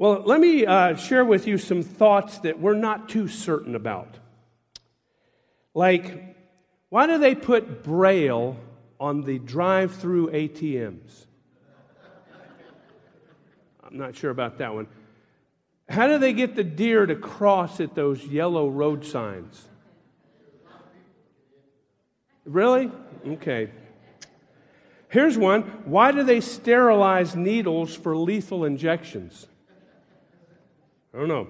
Well, let me uh, share with you some thoughts that we're not too certain about. Like, why do they put Braille on the drive through ATMs? I'm not sure about that one. How do they get the deer to cross at those yellow road signs? Really? Okay. Here's one. Why do they sterilize needles for lethal injections? I don't know.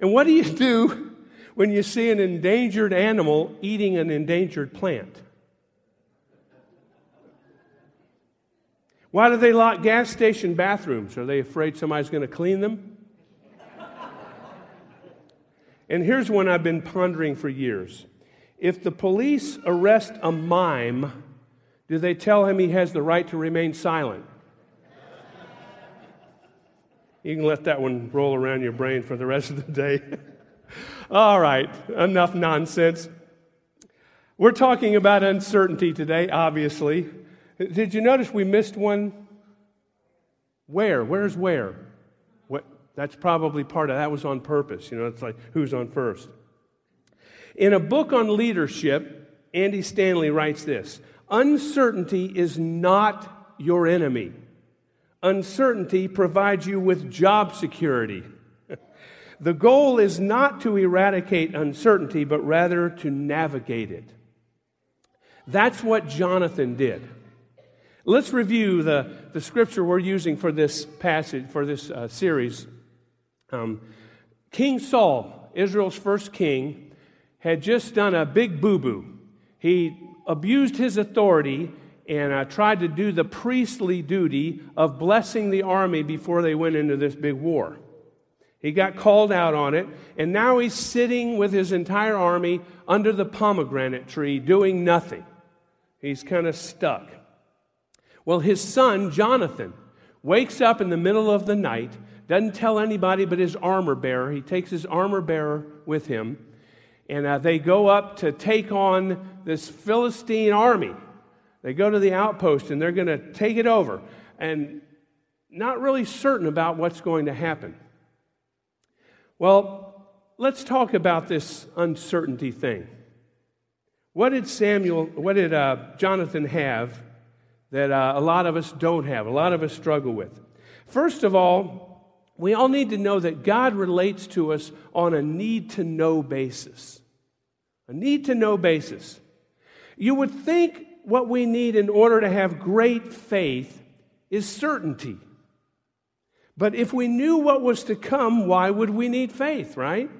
And what do you do when you see an endangered animal eating an endangered plant? Why do they lock gas station bathrooms? Are they afraid somebody's going to clean them? and here's one I've been pondering for years. If the police arrest a mime, do they tell him he has the right to remain silent? You can let that one roll around your brain for the rest of the day. All right, enough nonsense. We're talking about uncertainty today, obviously. Did you notice we missed one? Where? Where's where? What? That's probably part of that was on purpose. You know, it's like who's on first. In a book on leadership, Andy Stanley writes this Uncertainty is not your enemy. Uncertainty provides you with job security. the goal is not to eradicate uncertainty, but rather to navigate it. That's what Jonathan did. Let's review the, the scripture we're using for this passage, for this uh, series. Um, king Saul, Israel's first king, had just done a big boo boo. He abused his authority and uh, tried to do the priestly duty of blessing the army before they went into this big war. He got called out on it, and now he's sitting with his entire army under the pomegranate tree doing nothing. He's kind of stuck. Well, his son, Jonathan, wakes up in the middle of the night, doesn't tell anybody but his armor bearer. He takes his armor bearer with him, and uh, they go up to take on this Philistine army. They go to the outpost and they're going to take it over, and not really certain about what's going to happen. Well, let's talk about this uncertainty thing. What did Samuel, what did uh, Jonathan have that uh, a lot of us don't have, a lot of us struggle with? First of all, we all need to know that God relates to us on a need to know basis. A need to know basis. You would think what we need in order to have great faith is certainty. But if we knew what was to come, why would we need faith, right?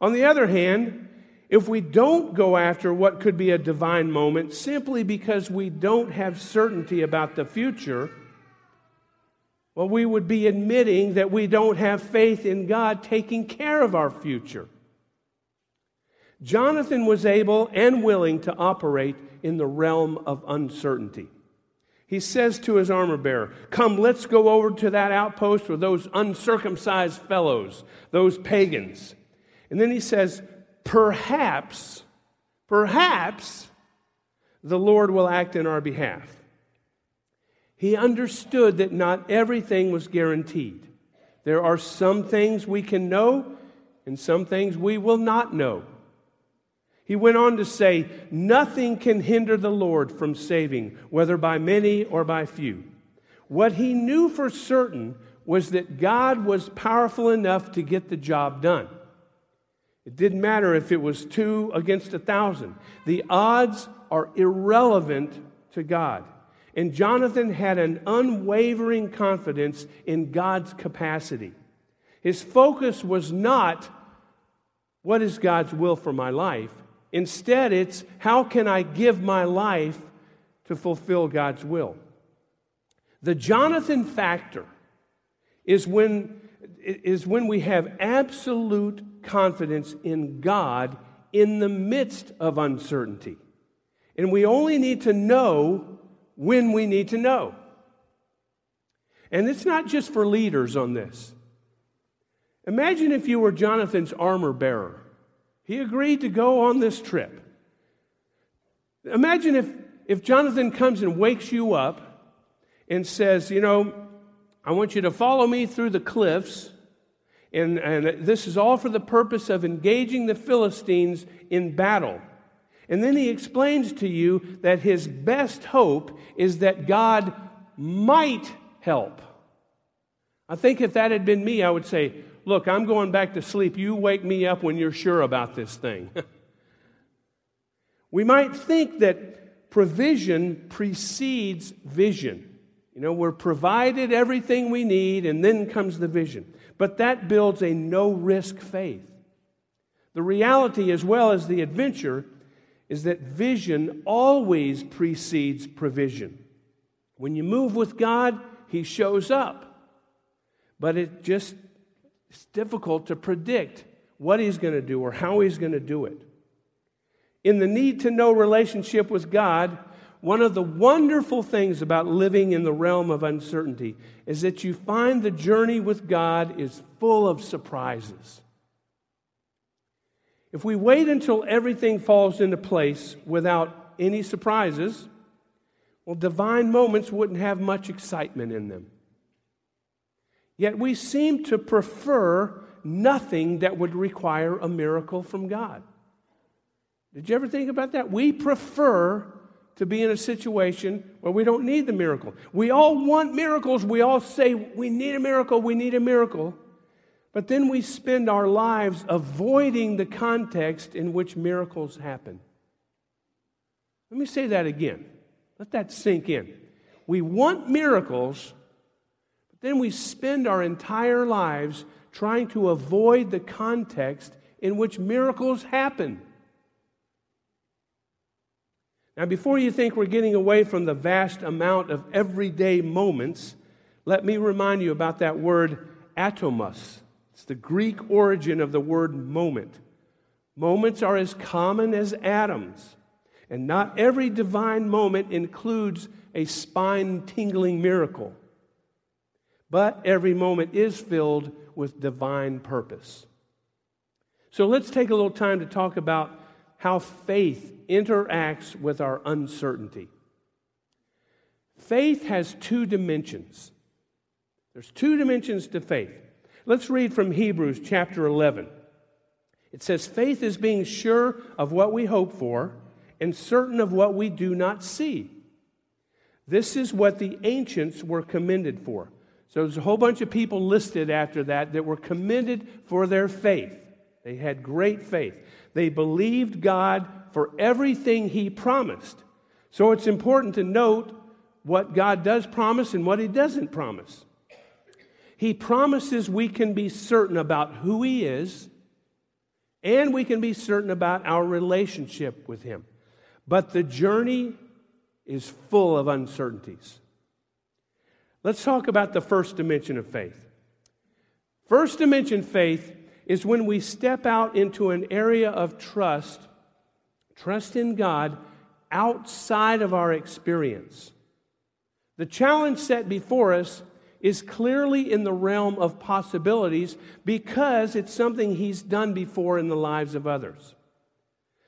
On the other hand, if we don't go after what could be a divine moment simply because we don't have certainty about the future, well, we would be admitting that we don't have faith in God taking care of our future. Jonathan was able and willing to operate in the realm of uncertainty. He says to his armor bearer, Come, let's go over to that outpost with those uncircumcised fellows, those pagans. And then he says, Perhaps, perhaps the Lord will act in our behalf. He understood that not everything was guaranteed. There are some things we can know and some things we will not know. He went on to say, Nothing can hinder the Lord from saving, whether by many or by few. What he knew for certain was that God was powerful enough to get the job done. It didn't matter if it was two against a thousand, the odds are irrelevant to God. And Jonathan had an unwavering confidence in God's capacity. His focus was not, What is God's will for my life? Instead, it's how can I give my life to fulfill God's will? The Jonathan factor is when, is when we have absolute confidence in God in the midst of uncertainty. And we only need to know when we need to know. And it's not just for leaders on this. Imagine if you were Jonathan's armor bearer. He agreed to go on this trip. Imagine if, if Jonathan comes and wakes you up and says, You know, I want you to follow me through the cliffs. And, and this is all for the purpose of engaging the Philistines in battle. And then he explains to you that his best hope is that God might help. I think if that had been me, I would say, Look, I'm going back to sleep. You wake me up when you're sure about this thing. we might think that provision precedes vision. You know, we're provided everything we need, and then comes the vision. But that builds a no risk faith. The reality, as well as the adventure, is that vision always precedes provision. When you move with God, He shows up. But it just it's difficult to predict what He's going to do or how He's going to do it. In the need to know relationship with God, one of the wonderful things about living in the realm of uncertainty is that you find the journey with God is full of surprises. If we wait until everything falls into place without any surprises, well, divine moments wouldn't have much excitement in them. Yet we seem to prefer nothing that would require a miracle from God. Did you ever think about that? We prefer to be in a situation where we don't need the miracle. We all want miracles. We all say, we need a miracle, we need a miracle. But then we spend our lives avoiding the context in which miracles happen. Let me say that again. Let that sink in. We want miracles, then we spend our entire lives trying to avoid the context in which miracles happen. Now, before you think we're getting away from the vast amount of everyday moments, let me remind you about that word atomos. It's the Greek origin of the word moment. Moments are as common as atoms, and not every divine moment includes a spine tingling miracle. But every moment is filled with divine purpose. So let's take a little time to talk about how faith interacts with our uncertainty. Faith has two dimensions. There's two dimensions to faith. Let's read from Hebrews chapter 11. It says, Faith is being sure of what we hope for and certain of what we do not see. This is what the ancients were commended for. So there's a whole bunch of people listed after that that were commended for their faith. They had great faith. They believed God for everything He promised. So it's important to note what God does promise and what He doesn't promise. He promises we can be certain about who He is, and we can be certain about our relationship with Him. But the journey is full of uncertainties. Let's talk about the first dimension of faith. First dimension faith is when we step out into an area of trust, trust in God outside of our experience. The challenge set before us is clearly in the realm of possibilities because it's something he's done before in the lives of others.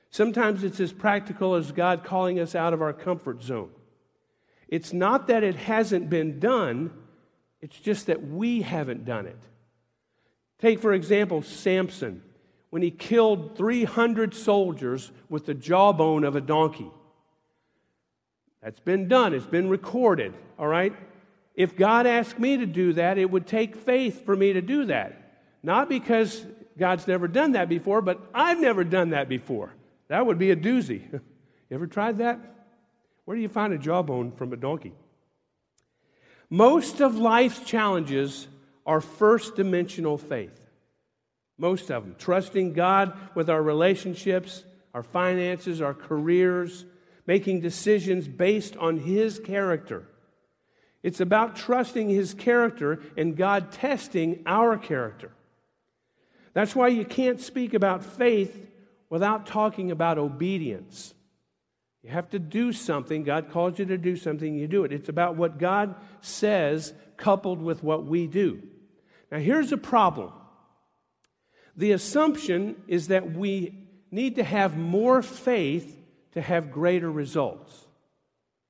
Sometimes it's as practical as God calling us out of our comfort zone. It's not that it hasn't been done, it's just that we haven't done it. Take, for example, Samson, when he killed 300 soldiers with the jawbone of a donkey. That's been done, it's been recorded, all right? If God asked me to do that, it would take faith for me to do that. Not because God's never done that before, but I've never done that before. That would be a doozy. you ever tried that? Where do you find a jawbone from a donkey? Most of life's challenges are first dimensional faith. Most of them. Trusting God with our relationships, our finances, our careers, making decisions based on His character. It's about trusting His character and God testing our character. That's why you can't speak about faith without talking about obedience. You have to do something. God calls you to do something, you do it. It's about what God says coupled with what we do. Now, here's a problem the assumption is that we need to have more faith to have greater results.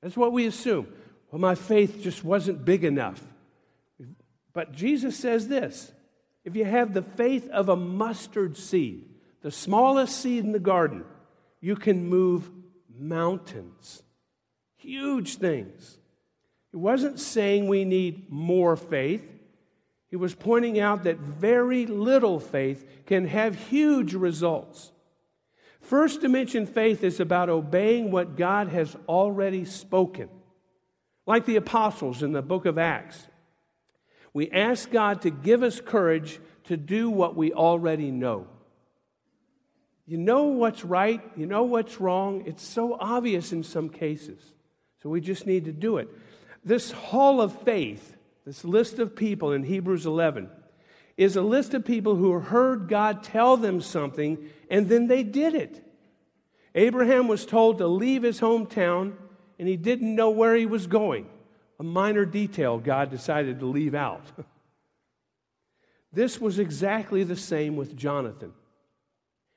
That's what we assume. Well, my faith just wasn't big enough. But Jesus says this if you have the faith of a mustard seed, the smallest seed in the garden, you can move mountains, huge things. He wasn't saying we need more faith. He was pointing out that very little faith can have huge results. First dimension faith is about obeying what God has already spoken. Like the apostles in the book of Acts, we ask God to give us courage to do what we already know. You know what's right, you know what's wrong. It's so obvious in some cases. So we just need to do it. This hall of faith, this list of people in Hebrews 11, is a list of people who heard God tell them something and then they did it. Abraham was told to leave his hometown and he didn't know where he was going. A minor detail God decided to leave out. this was exactly the same with Jonathan.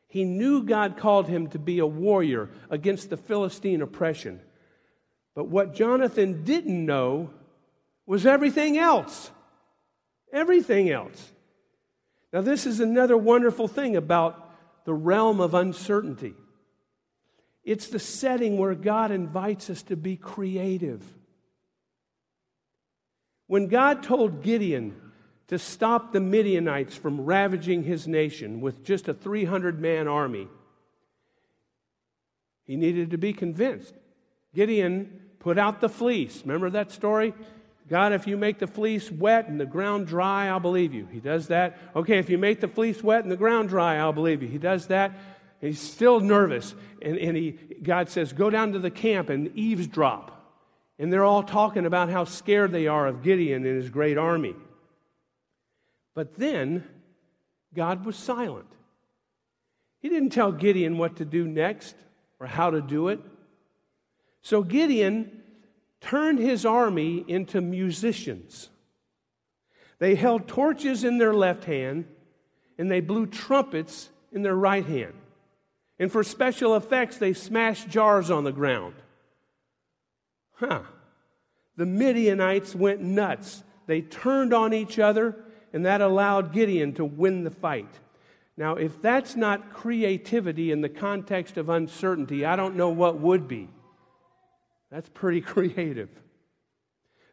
He knew God called him to be a warrior against the Philistine oppression. But what Jonathan didn't know was everything else. Everything else. Now, this is another wonderful thing about the realm of uncertainty. It's the setting where God invites us to be creative. When God told Gideon to stop the Midianites from ravaging his nation with just a 300 man army. He needed to be convinced. Gideon put out the fleece. Remember that story? God, if you make the fleece wet and the ground dry, I'll believe you. He does that. Okay, if you make the fleece wet and the ground dry, I'll believe you. He does that. He's still nervous. And, and he, God says, Go down to the camp and eavesdrop. And they're all talking about how scared they are of Gideon and his great army. But then God was silent. He didn't tell Gideon what to do next or how to do it. So Gideon turned his army into musicians. They held torches in their left hand and they blew trumpets in their right hand. And for special effects, they smashed jars on the ground. Huh. The Midianites went nuts. They turned on each other and that allowed Gideon to win the fight. Now, if that's not creativity in the context of uncertainty, I don't know what would be. That's pretty creative.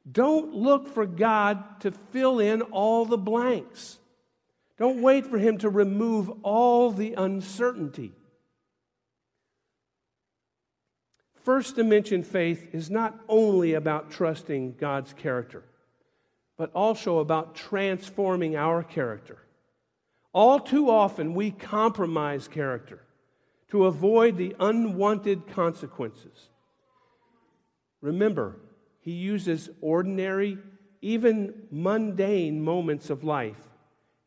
Don't look for God to fill in all the blanks. Don't wait for Him to remove all the uncertainty. First dimension faith is not only about trusting God's character but also about transforming our character. All too often, we compromise character to avoid the unwanted consequences. Remember, he uses ordinary, even mundane moments of life,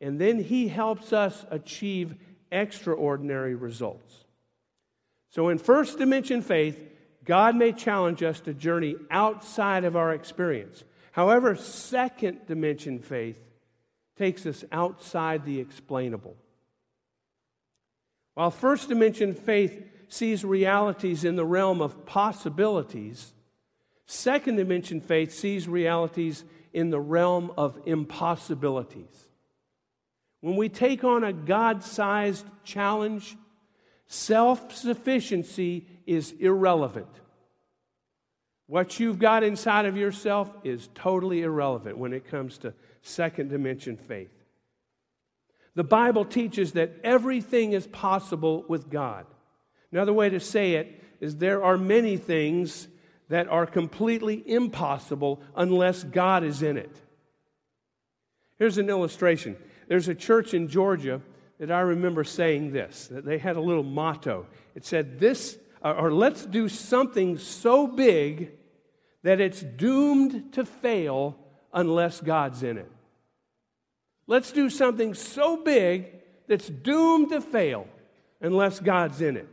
and then he helps us achieve extraordinary results. So, in first dimension faith, God may challenge us to journey outside of our experience However, second dimension faith takes us outside the explainable. While first dimension faith sees realities in the realm of possibilities, second dimension faith sees realities in the realm of impossibilities. When we take on a God sized challenge, self sufficiency is irrelevant. What you've got inside of yourself is totally irrelevant when it comes to second dimension faith. The Bible teaches that everything is possible with God. Another way to say it is there are many things that are completely impossible unless God is in it. Here's an illustration. There's a church in Georgia that I remember saying this, that they had a little motto. It said, This, or let's do something so big that it's doomed to fail unless God's in it. Let's do something so big that's doomed to fail unless God's in it.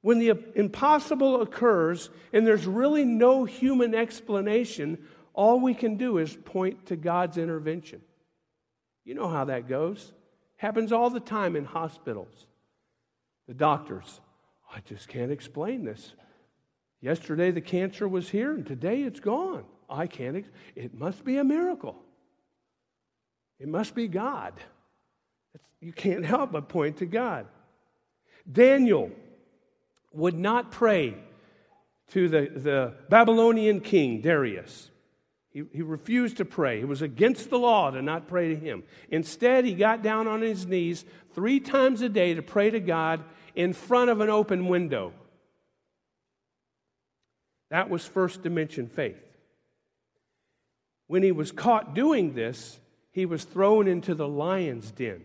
When the impossible occurs and there's really no human explanation, all we can do is point to God's intervention. You know how that goes. Happens all the time in hospitals. The doctors, I just can't explain this. Yesterday the cancer was here, and today it's gone. I can't, ex- it must be a miracle. It must be God. you can't help but point to God. Daniel would not pray to the, the Babylonian king, Darius. He, he refused to pray. It was against the law to not pray to him. Instead, he got down on his knees three times a day to pray to God in front of an open window. That was first dimension faith. When he was caught doing this, he was thrown into the lion's den.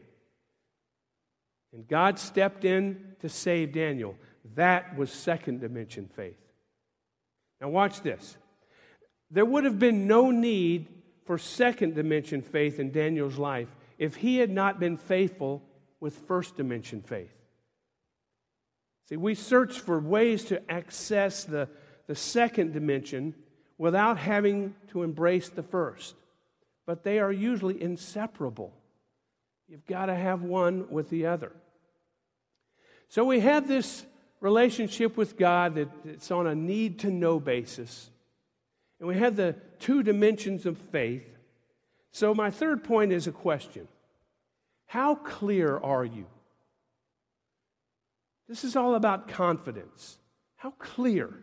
And God stepped in to save Daniel. That was second dimension faith. Now, watch this. There would have been no need for second dimension faith in Daniel's life if he had not been faithful with first dimension faith. See, we search for ways to access the, the second dimension without having to embrace the first, but they are usually inseparable. You've got to have one with the other. So we have this relationship with God that it's on a need to know basis. And we have the two dimensions of faith. So my third point is a question How clear are you? This is all about confidence. How clear?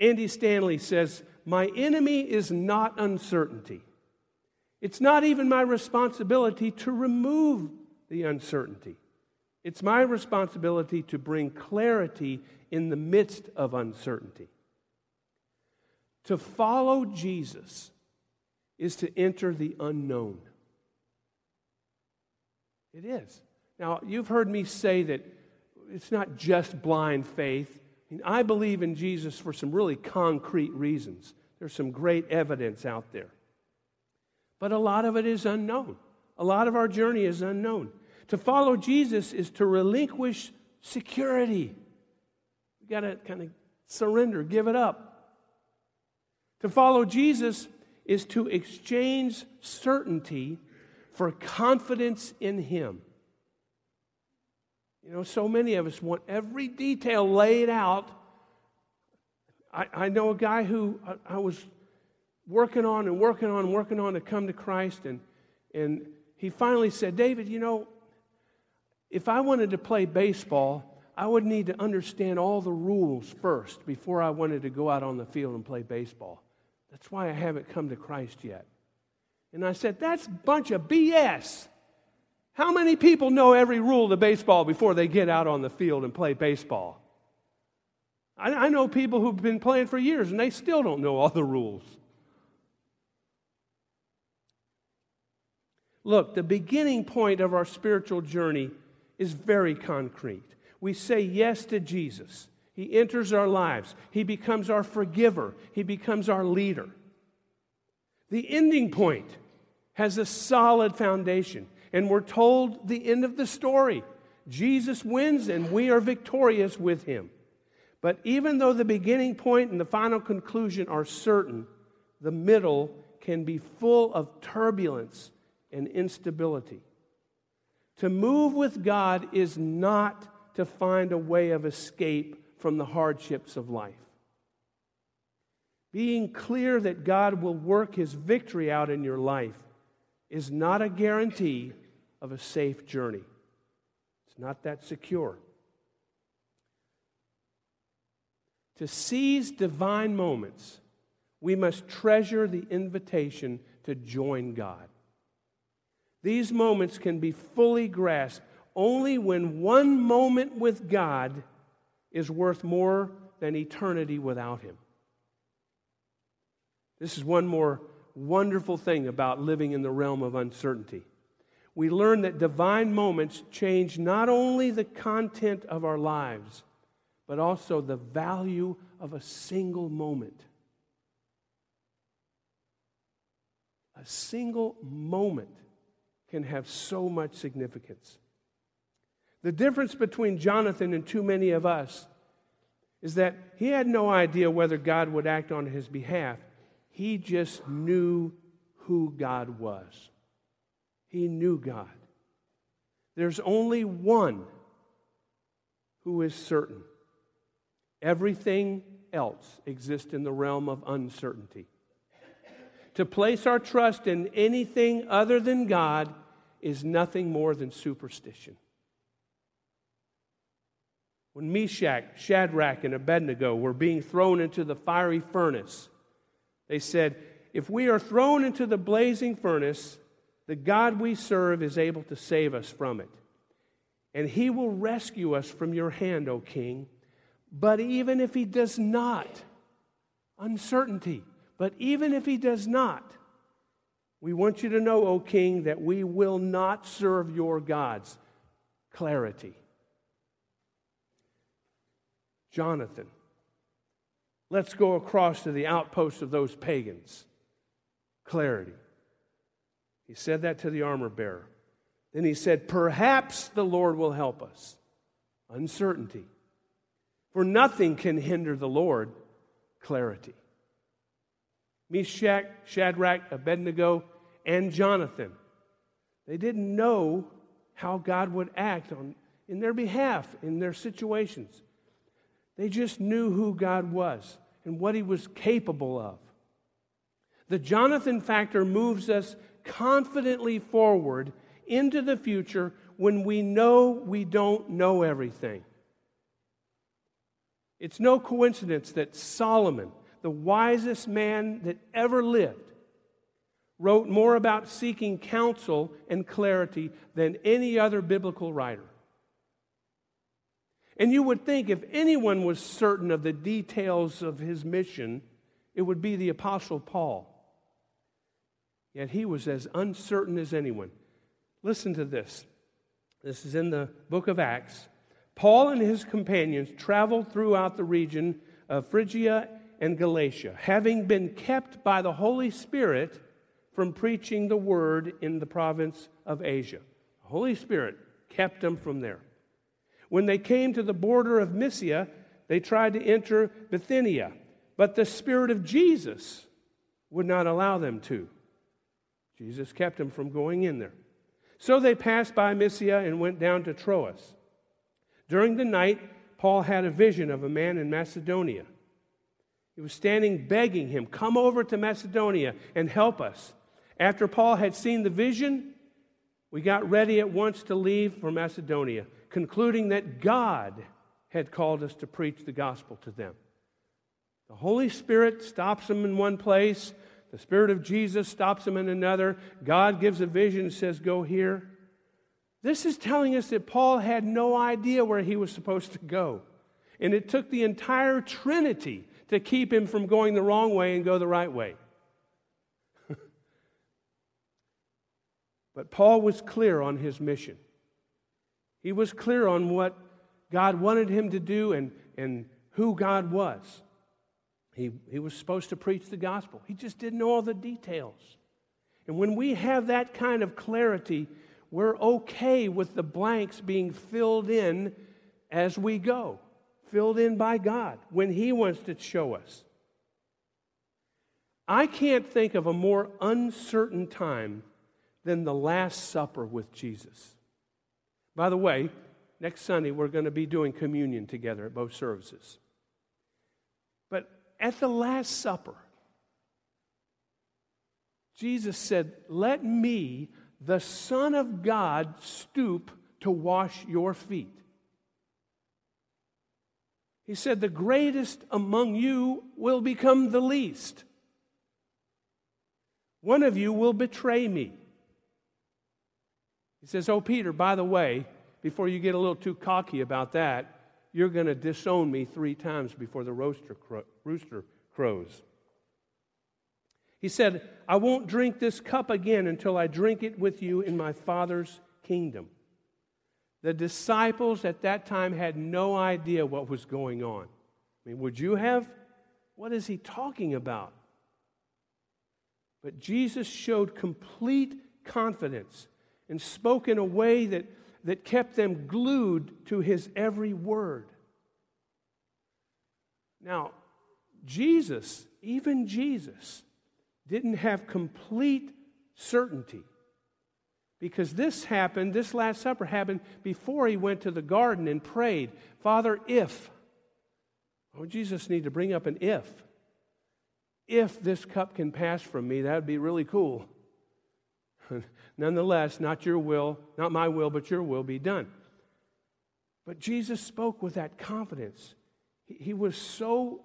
Andy Stanley says, My enemy is not uncertainty. It's not even my responsibility to remove the uncertainty. It's my responsibility to bring clarity in the midst of uncertainty. To follow Jesus is to enter the unknown. It is. Now, you've heard me say that it's not just blind faith. I, believe in Jesus for some really concrete reasons. There's some great evidence out there. But a lot of it is unknown. A lot of our journey is unknown. To follow Jesus is to relinquish security. You got to kind of surrender, give it up. To follow Jesus is to exchange certainty for confidence in Him. You know, so many of us want every detail laid out. I, I know a guy who I, I was working on and working on and working on to come to Christ, and, and he finally said, David, you know, if I wanted to play baseball, I would need to understand all the rules first before I wanted to go out on the field and play baseball. That's why I haven't come to Christ yet. And I said, That's a bunch of BS. How many people know every rule of baseball before they get out on the field and play baseball? I, I know people who've been playing for years and they still don't know all the rules. Look, the beginning point of our spiritual journey is very concrete. We say yes to Jesus. He enters our lives. He becomes our forgiver. He becomes our leader. The ending point has a solid foundation, and we're told the end of the story. Jesus wins, and we are victorious with him. But even though the beginning point and the final conclusion are certain, the middle can be full of turbulence and instability. To move with God is not to find a way of escape from the hardships of life. Being clear that God will work his victory out in your life is not a guarantee of a safe journey. It's not that secure. To seize divine moments, we must treasure the invitation to join God. These moments can be fully grasped only when one moment with God is worth more than eternity without Him. This is one more wonderful thing about living in the realm of uncertainty. We learn that divine moments change not only the content of our lives, but also the value of a single moment. A single moment can have so much significance. The difference between Jonathan and too many of us is that he had no idea whether God would act on his behalf. He just knew who God was. He knew God. There's only one who is certain. Everything else exists in the realm of uncertainty. To place our trust in anything other than God is nothing more than superstition. When Meshach, Shadrach, and Abednego were being thrown into the fiery furnace, they said, If we are thrown into the blazing furnace, the God we serve is able to save us from it. And he will rescue us from your hand, O king. But even if he does not, uncertainty, but even if he does not, we want you to know, O king, that we will not serve your gods. Clarity. Jonathan. Let's go across to the outpost of those pagans. Clarity. He said that to the armor bearer. Then he said, Perhaps the Lord will help us. Uncertainty. For nothing can hinder the Lord. Clarity. Meshach, Shadrach, Abednego, and Jonathan. They didn't know how God would act on, in their behalf, in their situations. They just knew who God was and what he was capable of. The Jonathan factor moves us confidently forward into the future when we know we don't know everything. It's no coincidence that Solomon, the wisest man that ever lived, wrote more about seeking counsel and clarity than any other biblical writer. And you would think if anyone was certain of the details of his mission, it would be the Apostle Paul. Yet he was as uncertain as anyone. Listen to this. This is in the book of Acts. Paul and his companions traveled throughout the region of Phrygia and Galatia, having been kept by the Holy Spirit from preaching the word in the province of Asia. The Holy Spirit kept them from there. When they came to the border of Mysia, they tried to enter Bithynia, but the Spirit of Jesus would not allow them to. Jesus kept them from going in there. So they passed by Mysia and went down to Troas. During the night, Paul had a vision of a man in Macedonia. He was standing begging him, Come over to Macedonia and help us. After Paul had seen the vision, we got ready at once to leave for Macedonia concluding that God had called us to preach the gospel to them. The Holy Spirit stops them in one place, the Spirit of Jesus stops them in another. God gives a vision and says, Go here. This is telling us that Paul had no idea where he was supposed to go. And it took the entire Trinity to keep him from going the wrong way and go the right way. But Paul was clear on his mission. He was clear on what God wanted him to do and, and who God was. He, he was supposed to preach the gospel. He just didn't know all the details. And when we have that kind of clarity, we're okay with the blanks being filled in as we go, filled in by God when He wants to show us. I can't think of a more uncertain time than the Last Supper with Jesus. By the way, next Sunday we're going to be doing communion together at both services. But at the Last Supper, Jesus said, Let me, the Son of God, stoop to wash your feet. He said, The greatest among you will become the least. One of you will betray me. He says, Oh, Peter, by the way, before you get a little too cocky about that, you're going to disown me three times before the rooster, cro- rooster crows. He said, I won't drink this cup again until I drink it with you in my Father's kingdom. The disciples at that time had no idea what was going on. I mean, would you have? What is he talking about? But Jesus showed complete confidence and spoke in a way that, that kept them glued to his every word. Now, Jesus, even Jesus, didn't have complete certainty because this happened, this Last Supper happened before he went to the garden and prayed, Father, if. Oh, Jesus needed to bring up an if. if this cup can pass from me, that would be really cool. Nonetheless, not your will, not my will, but your will be done. But Jesus spoke with that confidence. He, was so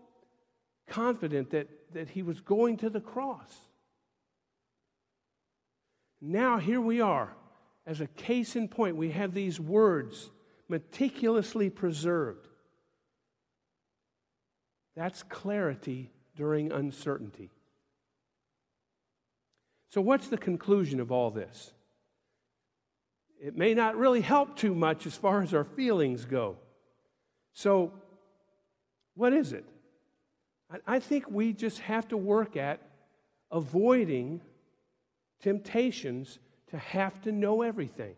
confident that, that he was going to the cross. Now, here we are. As a case in point, we have these words meticulously preserved. That's clarity during uncertainty. So, what's the conclusion of all this? It may not really help too much as far as our feelings go. So, what is it? I think we just have to work at avoiding temptations to have to know everything.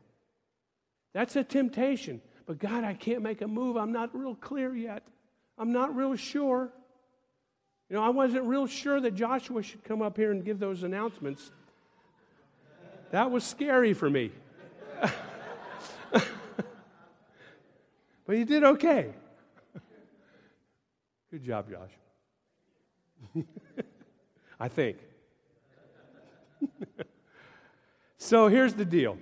That's a temptation. But God, I can't make a move. I'm not real clear yet. I'm not real sure. You know, I wasn't real sure that Joshua should come up here and give those announcements. That was scary for me. but he did okay. Good job, Josh. I think. so here's the deal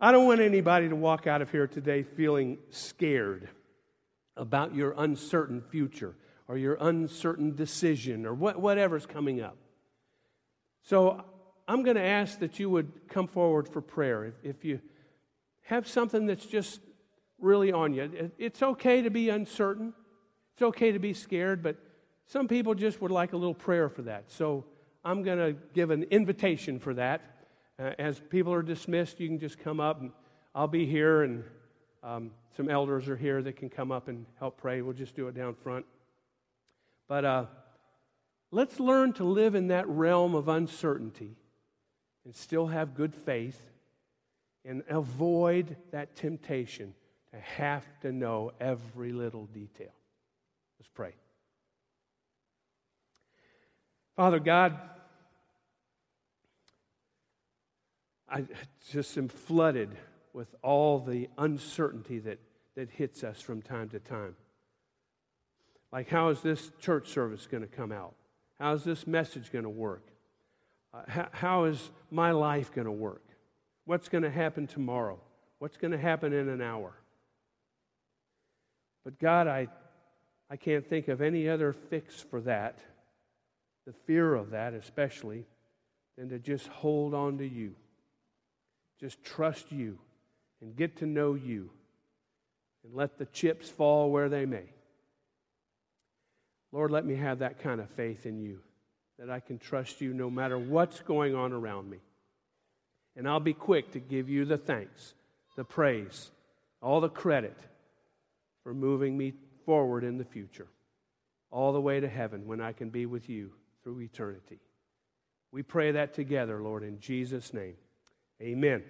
I don't want anybody to walk out of here today feeling scared about your uncertain future or your uncertain decision or what, whatever's coming up. So I'm going to ask that you would come forward for prayer. If, if you have something that's just really on you, it's okay to be uncertain, it's okay to be scared, but some people just would like a little prayer for that. So I'm going to give an invitation for that. Uh, as people are dismissed, you can just come up and I'll be here and um, some elders are here that can come up and help pray. We'll just do it down front. But uh, let's learn to live in that realm of uncertainty and still have good faith and avoid that temptation to have to know every little detail. Let's pray. Father God, I just am flooded with all the uncertainty that, that hits us from time to time. Like, how is this church service going to come out? How is this message going to work? Uh, how, how is my life going to work? What's going to happen tomorrow? What's going to happen in an hour? But God, I, I can't think of any other fix for that, the fear of that especially, than to just hold on to you. Just trust you and get to know you and let the chips fall where they may. Lord, let me have that kind of faith in you that I can trust you no matter what's going on around me. And I'll be quick to give you the thanks, the praise, all the credit for moving me forward in the future, all the way to heaven when I can be with you through eternity. We pray that together, Lord, in Jesus' name. Amen.